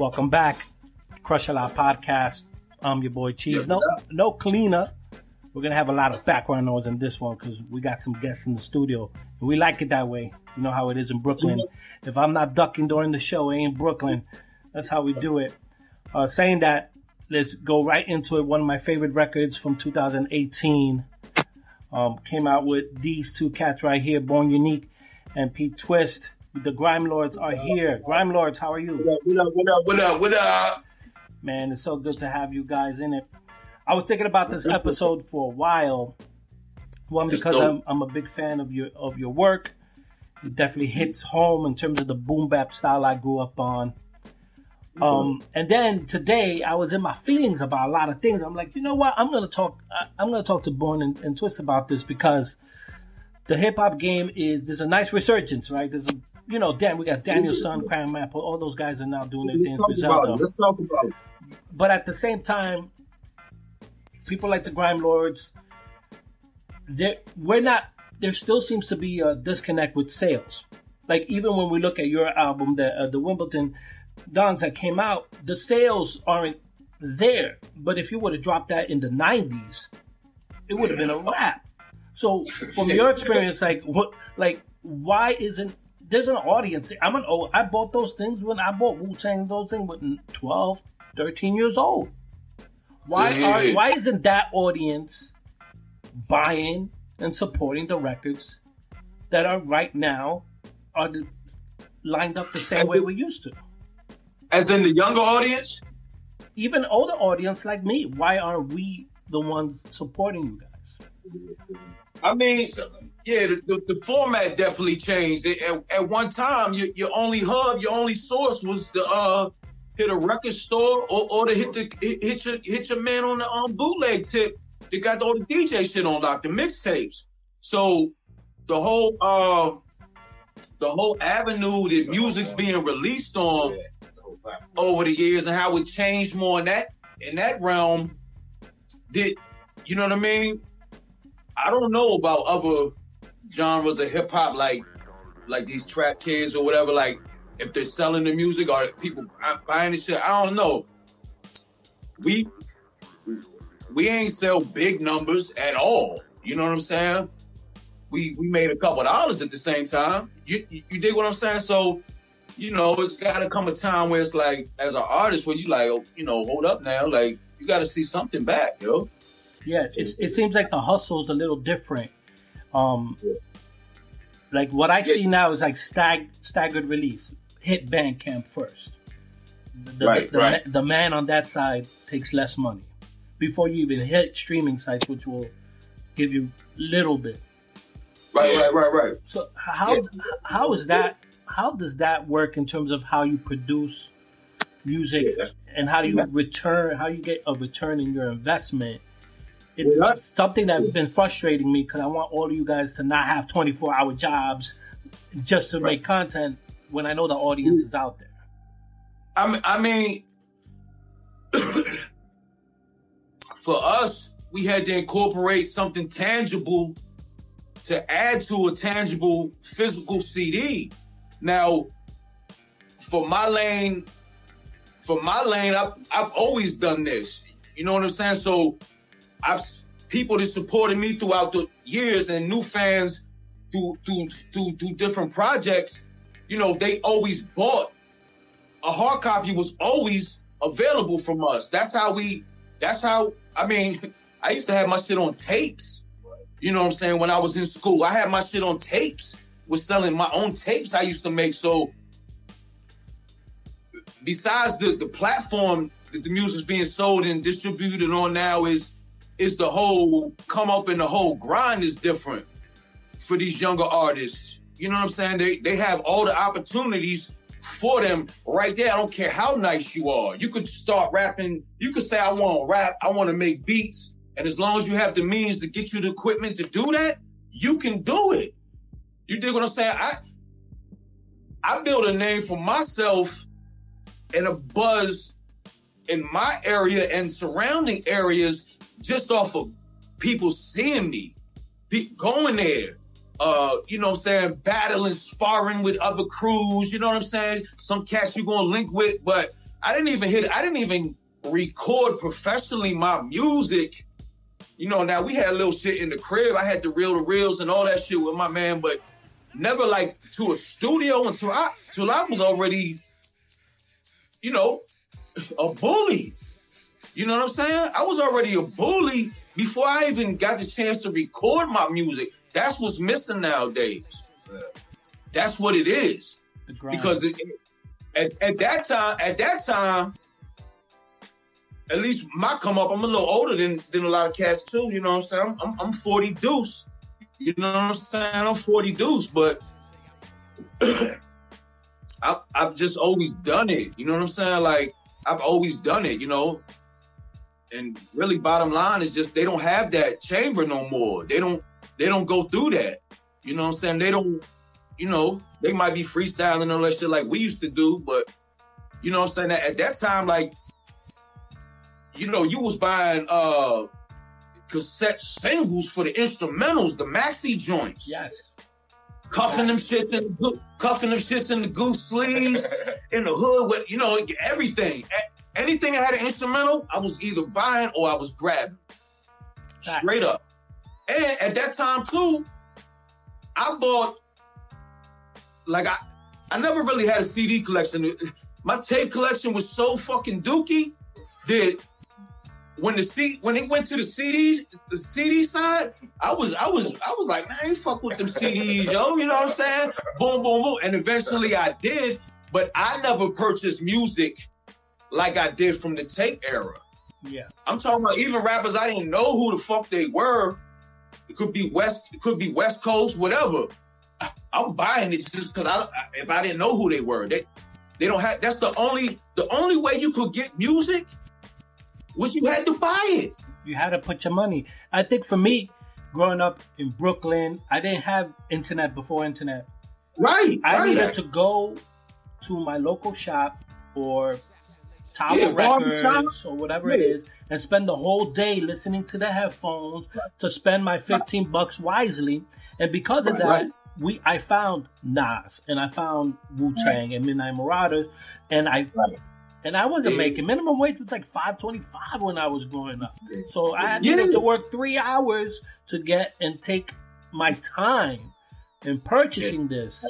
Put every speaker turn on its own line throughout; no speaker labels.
Welcome back, Crush a Lot podcast. I'm your boy Cheese. No, no cleaner. We're gonna have a lot of background noise in this one because we got some guests in the studio, and we like it that way. You know how it is in Brooklyn. If I'm not ducking during the show, it ain't Brooklyn. That's how we do it. Uh, saying that, let's go right into it. One of my favorite records from 2018 um, came out with these two cats right here, Born Unique and Pete Twist. The Grime Lords are here. Grime Lords, how are you?
What up, what up, what up, what up?
Man, it's so good to have you guys in it. I was thinking about this episode for a while. One because I'm, I'm a big fan of your of your work. It definitely hits home in terms of the boom bap style I grew up on. Um, and then today I was in my feelings about a lot of things. I'm like, you know what? I'm gonna talk. I'm gonna talk to Born and, and Twist about this because the hip hop game is there's a nice resurgence, right? There's a you know, Dan, we got Daniel Son, Crimeapple, all those guys are now doing their thing.
Let's talk, about it. Let's talk about it.
But at the same time, people like the Grime Lords, we're not. There still seems to be a disconnect with sales. Like even when we look at your album, the uh, the Wimbledon Dons that came out, the sales aren't there. But if you would have dropped that in the '90s, it would have been a wrap. So from your experience, like what, like why isn't there's an audience. I'm an old. I bought those things when I bought Wu Tang. Those things when 12, 13 years old. Why are why isn't that audience buying and supporting the records that are right now are lined up the same way we used to?
As in the younger audience,
even older audience like me. Why are we the ones supporting you guys?
I mean, yeah, the, the, the, format definitely changed. At, at one time, your, your only hub, your only source was the uh, hit a record store or, or to hit the hit, your hit your man on the um, bootleg tip. They got all the DJ shit on lock, the mixtapes. So the whole uh, the whole avenue that music's being released on over the years and how it changed more in that in that realm. Did you know what I mean? I don't know about other genres of hip hop, like like these trap kids or whatever. Like if they're selling the music or people buying the shit, I don't know. We we ain't sell big numbers at all. You know what I'm saying? We we made a couple dollars at the same time. You, you dig what I'm saying? So you know, it's got to come a time where it's like, as an artist, where you like, oh, you know, hold up now, like you got to see something back, yo.
Yeah, it seems like the hustle is a little different. Um, like what I yeah. see now is like stag staggered release. Hit Bandcamp first. The, right, the, right. the man on that side takes less money before you even hit streaming sites, which will give you little bit.
Right, right, right, right.
So how yeah. how is that? How does that work in terms of how you produce music yeah, and how do you return? How you get a return in your investment? It's something that's been frustrating me because I want all of you guys to not have 24 hour jobs just to right. make content when I know the audience is out there.
I mean, I mean for us, we had to incorporate something tangible to add to a tangible physical CD. Now, for my lane, for my lane, I've, I've always done this. You know what I'm saying? So I've people that supported me throughout the years and new fans through through through, through different projects. You know, they always bought a hard copy was always available from us. That's how we. That's how. I mean, I used to have my shit on tapes. You know what I'm saying? When I was in school, I had my shit on tapes. Was selling my own tapes I used to make. So, besides the the platform that the music's being sold and distributed on now is is the whole come up and the whole grind is different for these younger artists. You know what I'm saying? They they have all the opportunities for them right there. I don't care how nice you are. You could start rapping. You could say, I want to rap. I want to make beats. And as long as you have the means to get you the equipment to do that, you can do it. You dig what I'm saying? I I built a name for myself and a buzz in my area and surrounding areas just off of people seeing me, going there, uh, you know what I'm saying, battling, sparring with other crews, you know what I'm saying? Some cats you gonna link with, but I didn't even hit. I didn't even record professionally my music. You know, now we had a little shit in the crib. I had the reel the reels and all that shit with my man, but never like to a studio until I until I was already, you know, a bully. You know what I'm saying? I was already a bully before I even got the chance to record my music. That's what's missing nowadays. That's what it is. Because it, at, at that time, at that time, at least my come up, I'm a little older than, than a lot of cats too. You know what I'm saying? I'm, I'm, I'm 40 deuce. You know what I'm saying? I'm 40 deuce, but I've, I've just always done it. You know what I'm saying? Like I've always done it. You know, and really, bottom line is just they don't have that chamber no more. They don't they don't go through that. You know what I'm saying? They don't. You know, they might be freestyling all that shit like we used to do, but you know what I'm saying? At that time, like you know, you was buying uh cassette singles for the instrumentals, the maxi joints.
Yes.
Cuffing them shits in the cuffing them shits in the goose sleeves in the hood with you know everything. Anything that had an instrumental, I was either buying or I was grabbing. Facts. Straight up. And at that time too, I bought like I I never really had a CD collection. My tape collection was so fucking dookie that when the C when it went to the CDs, the CD side, I was I was I was like, man, fuck with them CDs, yo. You know what I'm saying? Boom, boom, boom. And eventually I did, but I never purchased music like I did from the tape era.
Yeah.
I'm talking about even rappers I didn't know who the fuck they were. It could be West, it could be West Coast, whatever. I'm buying it just because I if I didn't know who they were. They they don't have that's the only the only way you could get music was you had to buy it.
You had to put your money. I think for me, growing up in Brooklyn, I didn't have internet before internet.
Right.
I
right.
needed to go to my local shop or Tower yeah, Records or whatever yeah. it is and spend the whole day listening to the headphones to spend my 15 bucks wisely. And because of that, we I found Nas and I found Wu Tang and Midnight Marauders and I and I wasn't making minimum wage was like five twenty five when I was growing up. So I had yeah. to work three hours to get and take my time in purchasing this.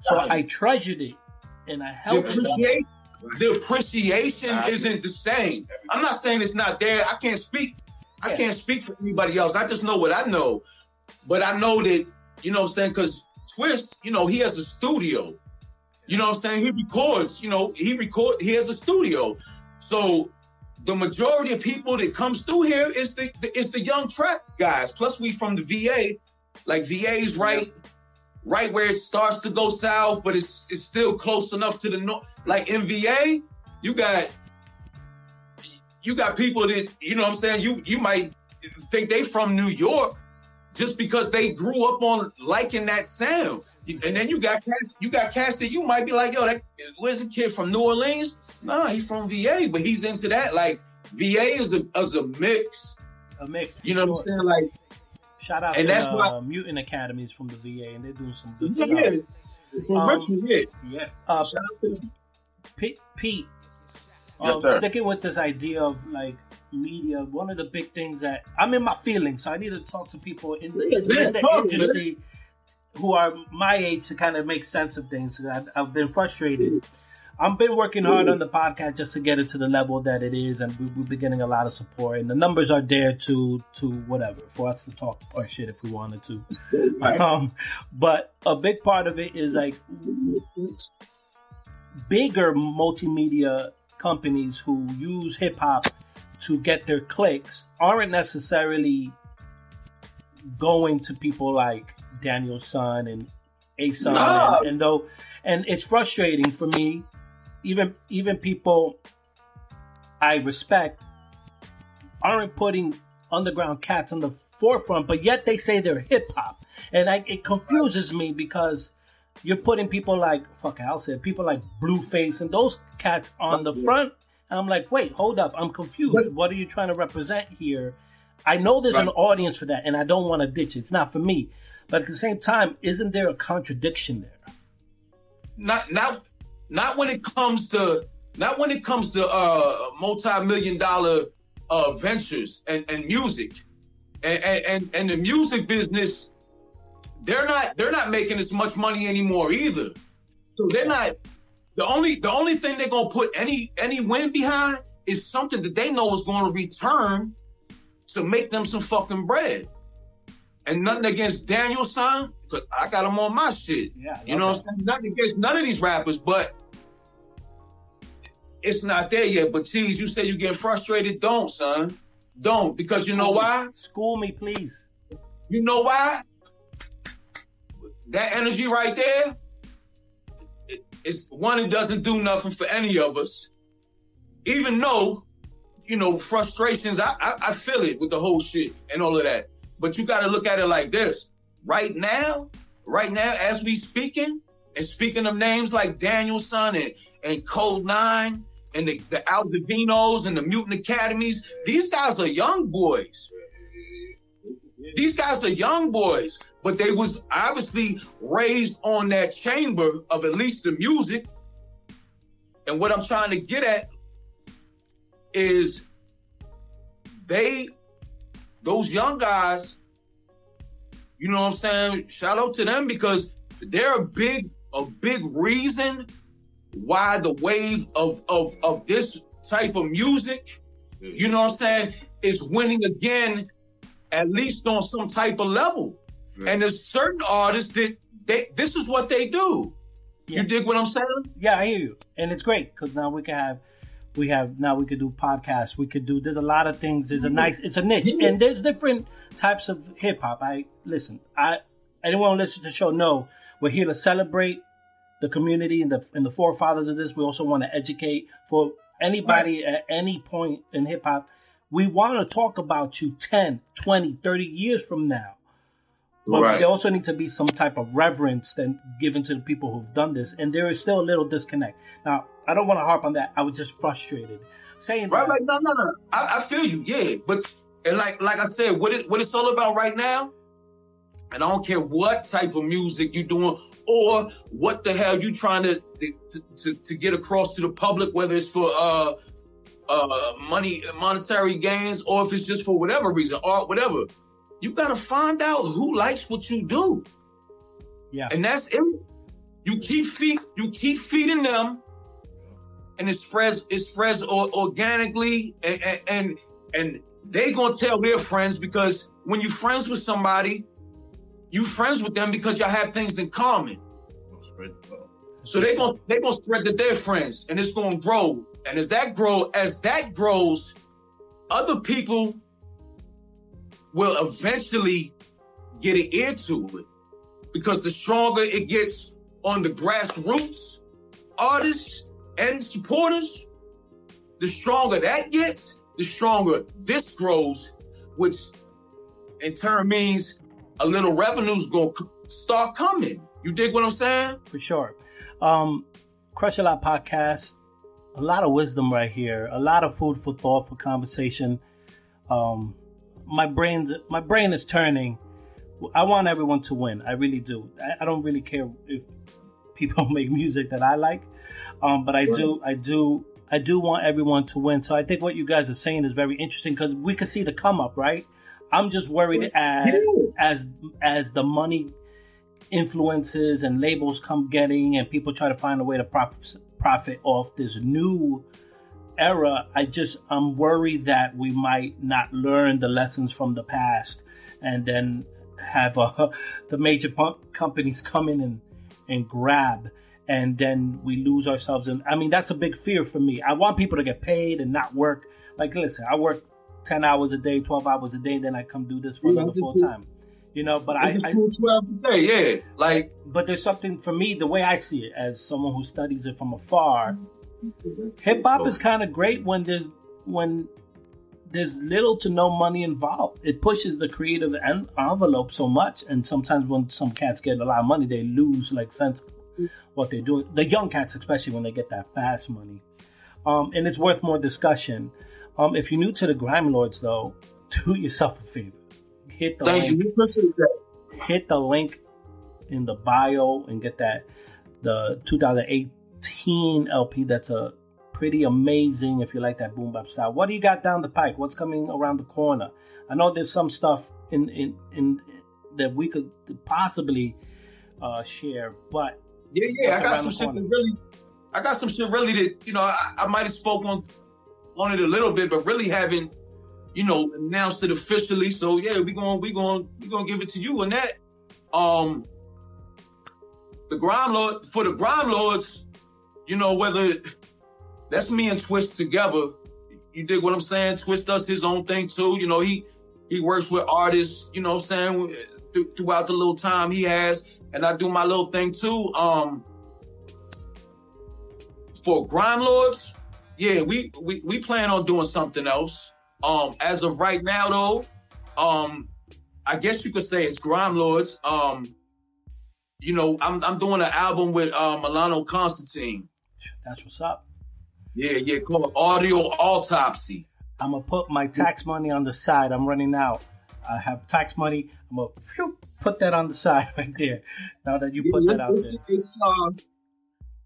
So I treasured it and I helped.
The appreciation isn't the same. I'm not saying it's not there. I can't speak. I can't speak for anybody else. I just know what I know. But I know that, you know what I'm saying? Because Twist, you know, he has a studio. You know what I'm saying? He records, you know, he record he has a studio. So the majority of people that comes through here is the, the is the young trap guys. Plus we from the VA. Like VA's right right where it starts to go south, but it's it's still close enough to the north. Like NVA, you got you got people that, you know what I'm saying, you you might think they from New York just because they grew up on liking that sound. And then you got you got cast that you might be like, yo, that where's the kid from New Orleans? Nah, he's from VA, but he's into that. Like VA is a is a mix.
A mix.
You know sure. what I'm saying? Like
shout out and to that's uh, why, Mutant Academies from the VA, and they're doing some good yeah, stuff.
Um,
yeah. yeah. Uh, Pete, Pete um, yes, sticking with this idea of like media, one of the big things that I'm in my feelings, so I need to talk to people in the, in the industry who are my age to kind of make sense of things. I've, I've been frustrated. I've been working hard on the podcast just to get it to the level that it is, and we've been getting a lot of support. And the numbers are there to to whatever for us to talk our shit if we wanted to. Um, but a big part of it is like bigger multimedia companies who use hip hop to get their clicks aren't necessarily going to people like Daniel Son and Ason no. and, and though and it's frustrating for me even even people I respect aren't putting underground cats on the forefront but yet they say they're hip hop and I, it confuses me because you're putting people like fuck I'll say people like Blueface and those cats on the front. And I'm like wait hold up I'm confused. What are you trying to represent here? I know there's right. an audience for that and I don't want to ditch it. It's not for me. But at the same time, isn't there a contradiction there?
Not not not when it comes to Not when it comes to uh, multi-million dollar uh, ventures and, and music. And, and and the music business, they're not they're not making as much money anymore either. So they're not the only the only thing they're gonna put any any win behind is something that they know is going to return to make them some fucking bread. And nothing against Daniel Son, because I got him on my shit.
Yeah,
you know what I'm saying? Nothing against none of these rappers, but it's not there yet. But tease, you say you get frustrated. Don't, son. Don't. Because you know why?
School me, please.
You know why? That energy right there, it's one, it doesn't do nothing for any of us. Even though, you know, frustrations, I, I, I feel it with the whole shit and all of that. But you got to look at it like this. Right now, right now, as we speaking, and speaking of names like Daniel Son and, and Code Nine and the, the Aldavinos and the Mutant Academies, these guys are young boys. These guys are young boys, but they was obviously raised on that chamber of at least the music. And what I'm trying to get at is they, those young guys, you know what I'm saying? Shout out to them because they're a big, a big reason why the wave of, of, of this type of music, you know what I'm saying, is winning again, at least on some type of level. And there's certain artists that they, this is what they do.
Yeah.
You dig what I'm saying?
Yeah, I hear you, and it's great because now we can have, we have now we could do podcasts. We could do. There's a lot of things. There's a mm-hmm. nice. It's a niche, mm-hmm. and there's different types of hip hop. I listen. I anyone who listens to the show know we're here to celebrate the community and the and the forefathers of this. We also want to educate for anybody at any point in hip hop. We want to talk about you 10, 20, 30 years from now. But
Right.
there also needs to be some type of reverence then given to the people who've done this. And there is still a little disconnect. Now, I don't want to harp on that. I was just frustrated. Saying
Right,
that,
right. No, no, no. I, I feel you. Yeah, but and like like I said, what it what it's all about right now. And I don't care what type of music you're doing or what the hell you trying to to, to to get across to the public, whether it's for uh uh money monetary gains or if it's just for whatever reason, art, whatever. You gotta find out who likes what you do.
yeah.
And that's it. You keep feed, you keep feeding them, and it spreads. It spreads or, organically, and, and and and they gonna tell their friends because when you friends with somebody, you friends with them because y'all have things in common. So they gonna they gonna spread to their friends, and it's gonna grow. And as that grow, as that grows, other people will eventually get an ear to it because the stronger it gets on the grassroots artists and supporters, the stronger that gets, the stronger this grows, which in turn means a little revenue's gonna start coming. You dig what I'm saying?
for sure. Um, Crush a Lot podcast. A lot of wisdom right here. A lot of food for thought for conversation. Um, my brain, my brain is turning. I want everyone to win. I really do. I, I don't really care if people make music that I like, um, but I do. I do. I do want everyone to win. So I think what you guys are saying is very interesting because we can see the come up, right? I'm just worried as as as the money influences and labels come getting and people try to find a way to prop- profit off this new era i just i'm worried that we might not learn the lessons from the past and then have uh, the major companies come in and, and grab and then we lose ourselves and i mean that's a big fear for me i want people to get paid and not work like listen i work 10 hours a day 12 hours a day and then i come do this for
Yeah,
another full
do-
time you know but I, I
two twelve a day, yeah. Like
but there's something for me the way I see it as someone who studies it from afar. Mm-hmm. Hip hop is kind of great when there's when there's little to no money involved. It pushes the creative en- envelope so much, and sometimes when some cats get a lot of money, they lose like sense what they're doing. The young cats, especially when they get that fast money, um, and it's worth more discussion. Um, if you're new to the Grime Lords, though, do yourself a favor. Hit the
thank
link
you. We appreciate that.
hit the link in the bio and get that the 2018 LP that's a pretty amazing if you like that boom bap style. What do you got down the pike? What's coming around the corner? I know there's some stuff in in, in that we could possibly uh, share, but
yeah, yeah, I got some shit that really, I got some shit really that you know I, I might have spoken on on it a little bit, but really haven't you know announced it officially. So yeah, we going we going we gonna give it to you on that. Um, the Grime Lord for the Grime Lords, you know whether that's me and Twist together. You dig what I'm saying? Twist does his own thing too. You know, he he works with artists, you know what I'm saying, th- throughout the little time he has. And I do my little thing too. Um for Grime Lords, yeah, we, we we plan on doing something else. Um, as of right now though, um, I guess you could say it's Grime Lords. Um, you know, I'm I'm doing an album with uh, Milano Constantine.
That's what's up.
Yeah, yeah, called Audio Autopsy.
I'm gonna put my tax money on the side. I'm running out. I have tax money. I'm gonna phew, put that on the side right there. Now that you put yeah, that out
it's,
there,
it's, uh,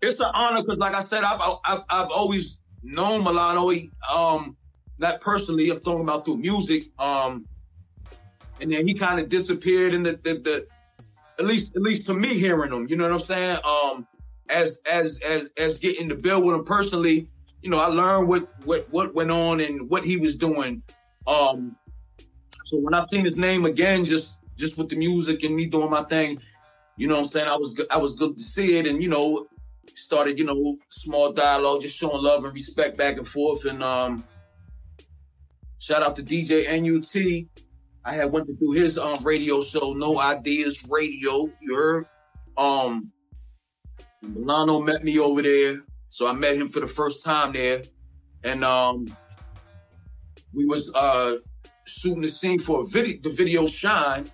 it's an honor because, like I said, I've, I've I've always known Milano. Um, not personally. I'm talking about through music. Um, and then he kind of disappeared in the, the, the at least at least to me hearing him. You know what I'm saying? Um, as as as as getting to build with him personally you know, I learned what what what went on and what he was doing. Um, so when I seen his name again, just just with the music and me doing my thing, you know, I'm saying I was I was good to see it, and you know, started you know small dialogue, just showing love and respect back and forth, and um, shout out to DJ NUT. I had went to do his um radio show, No Ideas Radio. You heard? Um, Milano met me over there. So I met him for the first time there, and um, we was uh, shooting the scene for a video, the video "Shine"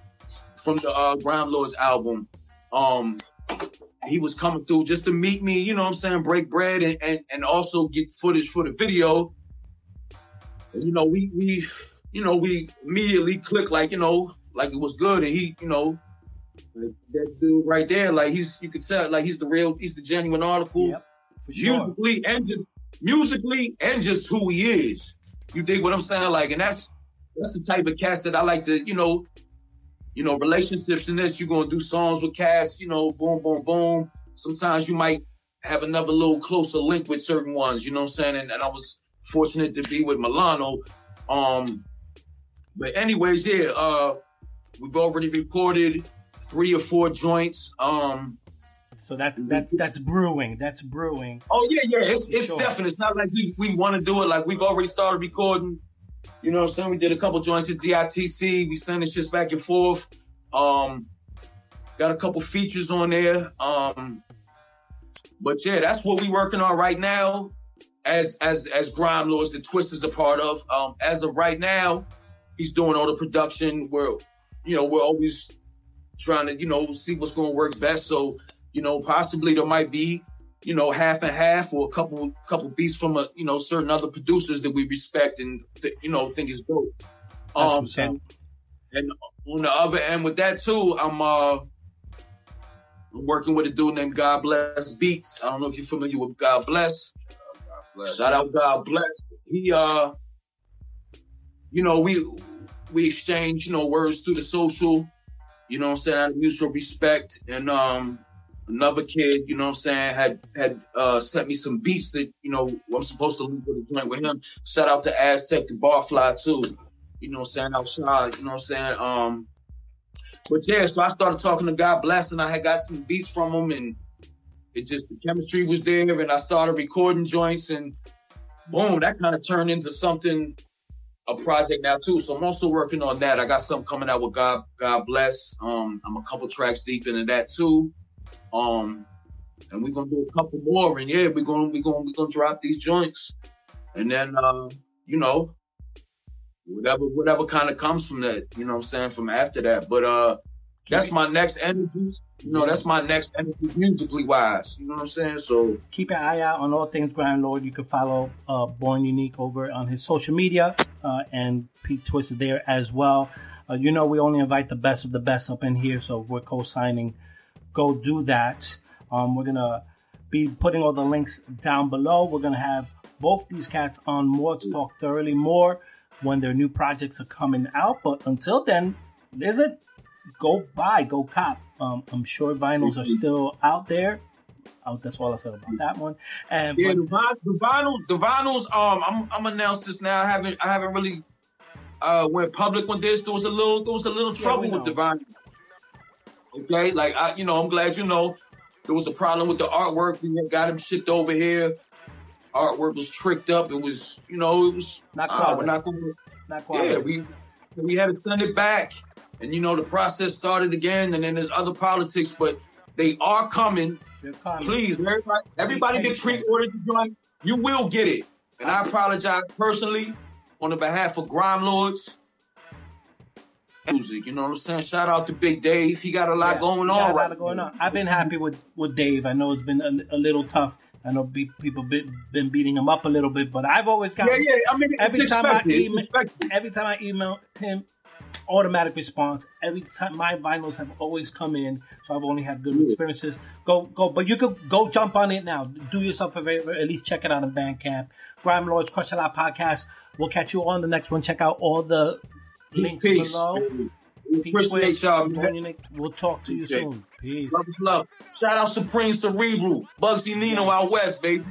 from the uh, Grime Lords album. Um, he was coming through just to meet me, you know what I'm saying, break bread and, and, and also get footage for the video. And, you know, we we you know, we immediately clicked like, you know, like it was good. And he, you know, that dude right there, like he's you could tell like he's the real, he's the genuine article. Yep sure. musically and just musically and just who he is. You dig what I'm saying? Like, and that's that's the type of cast that I like to, you know, you know, relationships in this. You're gonna do songs with cast, you know, boom, boom, boom. Sometimes you might have another little closer link with certain ones, you know what I'm saying? And, and I was fortunate to be with Milano. Um, but anyways, yeah, uh, we've already recorded three or four joints. Um,
so that's that's that's brewing. That's brewing.
Oh yeah, yeah. It's it's sure. definite. It's not like we, we want to do it. Like we've already started recording. You know what I'm saying? We did a couple joints at DITC. We sent it just back and forth. Um, got a couple features on there. Um, but yeah, that's what we working on right now. As as as Grime Lords, the Twist is a part of. Um, as of right now, he's doing all the production. We're you know we're always trying to you know see what's going to work best. So you know, possibly there might be, you know, half and half or a couple couple beats from a, you know, certain other producers that we respect and th- you know think is dope. Um, and, and on the other end with that too, I'm uh working with a dude named God Bless Beats. I don't know if you're familiar with God Bless. God bless. Shout out God Bless. He uh you know, we we exchange, you know, words through the social, you know what I'm saying, out of mutual respect. And um another kid, you know what I'm saying, had had uh, sent me some beats that, you know, I'm supposed to leave with a joint with him. Shout out to Aztek, the Barfly too. You know what I'm saying? Outside, you know what I'm saying? Um but yeah, so I started talking to God bless and I had got some beats from him and it just the chemistry was there and I started recording joints and boom, that kind of turned into something a project now too. So I'm also working on that. I got something coming out with God God bless. Um I'm a couple tracks deep into that too. Um, and we're gonna do a couple more, and yeah, we're gonna we're gonna we're gonna drop these joints, and then uh, you know, whatever whatever kind of comes from that, you know, I'm saying from after that. But uh, that's my next energy. You know, that's my next energy musically wise. You know what I'm saying? So
keep an eye out on all things Grime Lord. You can follow uh, Born Unique over on his social media, uh, and Pete Twist is there as well. Uh, you know, we only invite the best of the best up in here, so we're co-signing go do that. Um, we're gonna be putting all the links down below. We're gonna have both these cats on more to talk thoroughly more when their new projects are coming out. But until then, visit, go buy, go cop. Um, I'm sure vinyls are still out there. Oh, that's all I said about that one. And
Yeah,
but-
the, vinyls, the vinyls. Um, I'm I'm announced this now. I haven't I haven't really uh went public with this. There was a little there was a little trouble
we
with the
know.
Okay, like I, you know, I'm glad you know there was a problem with the artwork. We had got him shipped over here. Artwork was tricked up. It was, you know, it was.
Not
ah,
quality.
we're not going.
not quality.
Yeah, we we had to send it back, and you know the process started again, and then there's other politics, but they are coming.
Coming.
Please, everybody, everybody get pre-ordered the joint. You will get it, and I apologize personally on the behalf of Grime Lords. Music, you know what I'm saying? Shout out to Big Dave. He got a lot
Yeah,
going on
a
right
going on. I've been happy with, with Dave. I know it's been a, a little tough. I know be, people been, been beating him up a little bit, but I've always got
Yeah, yeah. I mean,
every time I email every time I email him, automatic response. Every time my vinyls have always come in, so I've only had good experiences. Go go, but you could go jump on it now. Do yourself a favor, at least check it out on Bandcamp. Grime Lords Crush a Lot podcast. We'll catch you on the next one. Check out all the links
Peace.
below. Peace
Appreciate y'all, man.
We'll talk to you
Okay.
soon. Peace.
Love is love. Shout out Supreme Prince Cerebral, Bugsy Nino out west, baby.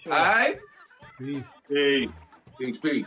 Sure.
All right?
Peace.
Peace. Peace, peace.